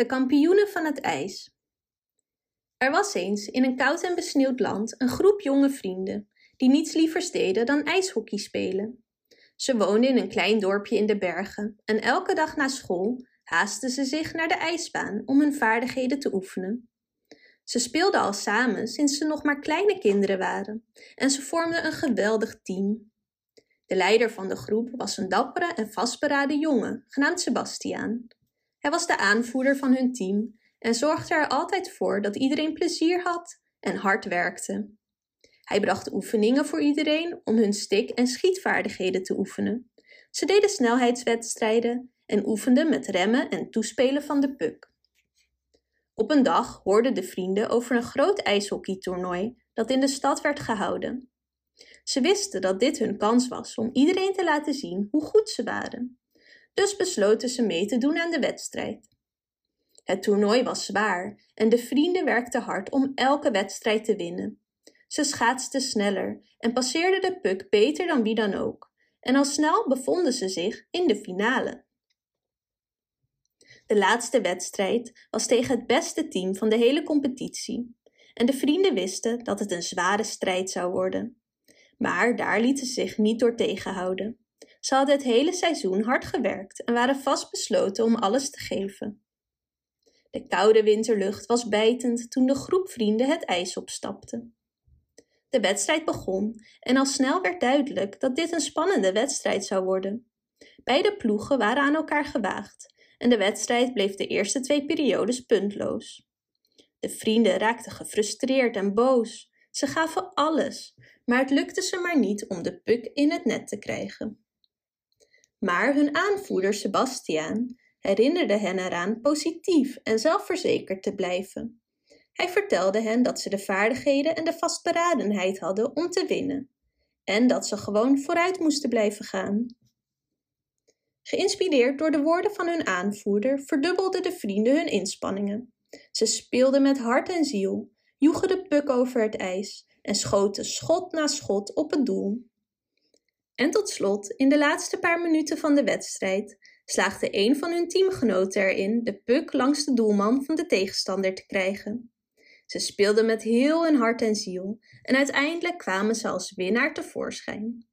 De kampioenen van het ijs. Er was eens in een koud en besneeuwd land een groep jonge vrienden die niets lievers deden dan ijshockey spelen. Ze woonden in een klein dorpje in de bergen en elke dag na school haasten ze zich naar de ijsbaan om hun vaardigheden te oefenen. Ze speelden al samen sinds ze nog maar kleine kinderen waren en ze vormden een geweldig team. De leider van de groep was een dappere en vastberaden jongen, genaamd Sebastiaan. Hij was de aanvoerder van hun team en zorgde er altijd voor dat iedereen plezier had en hard werkte. Hij bracht oefeningen voor iedereen om hun stik- en schietvaardigheden te oefenen. Ze deden snelheidswedstrijden en oefenden met remmen en toespelen van de puk. Op een dag hoorden de vrienden over een groot ijshockeytoernooi dat in de stad werd gehouden. Ze wisten dat dit hun kans was om iedereen te laten zien hoe goed ze waren dus besloten ze mee te doen aan de wedstrijd. Het toernooi was zwaar en de vrienden werkten hard om elke wedstrijd te winnen. Ze schaatsten sneller en passeerden de puk beter dan wie dan ook, en al snel bevonden ze zich in de finale. De laatste wedstrijd was tegen het beste team van de hele competitie, en de vrienden wisten dat het een zware strijd zou worden. Maar daar lieten ze zich niet door tegenhouden. Ze hadden het hele seizoen hard gewerkt en waren vastbesloten om alles te geven. De koude winterlucht was bijtend toen de groep vrienden het ijs opstapte. De wedstrijd begon en al snel werd duidelijk dat dit een spannende wedstrijd zou worden. Beide ploegen waren aan elkaar gewaagd en de wedstrijd bleef de eerste twee periodes puntloos. De vrienden raakten gefrustreerd en boos. Ze gaven alles, maar het lukte ze maar niet om de puk in het net te krijgen. Maar hun aanvoerder Sebastiaan herinnerde hen eraan positief en zelfverzekerd te blijven. Hij vertelde hen dat ze de vaardigheden en de vastberadenheid hadden om te winnen en dat ze gewoon vooruit moesten blijven gaan. Geïnspireerd door de woorden van hun aanvoerder verdubbelden de vrienden hun inspanningen. Ze speelden met hart en ziel, joegen de puk over het ijs en schoten schot na schot op het doel. En tot slot, in de laatste paar minuten van de wedstrijd, slaagde een van hun teamgenoten erin de puk langs de doelman van de tegenstander te krijgen. Ze speelden met heel hun hart en ziel en uiteindelijk kwamen ze als winnaar tevoorschijn.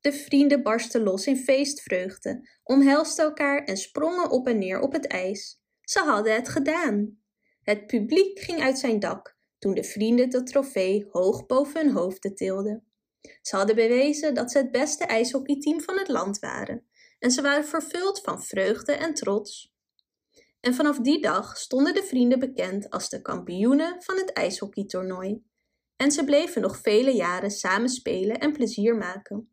De vrienden barsten los in feestvreugde, omhelsten elkaar en sprongen op en neer op het ijs. Ze hadden het gedaan. Het publiek ging uit zijn dak toen de vrienden de trofee hoog boven hun hoofden tilden. Ze hadden bewezen dat ze het beste ijshockeyteam van het land waren en ze waren vervuld van vreugde en trots. En vanaf die dag stonden de vrienden bekend als de kampioenen van het ijshockeytoernooi. En ze bleven nog vele jaren samen spelen en plezier maken.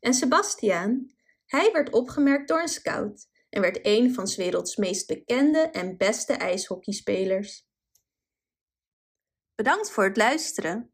En Sebastiaan, hij werd opgemerkt door een scout en werd een van 's werelds meest bekende en beste ijshockeyspelers. Bedankt voor het luisteren.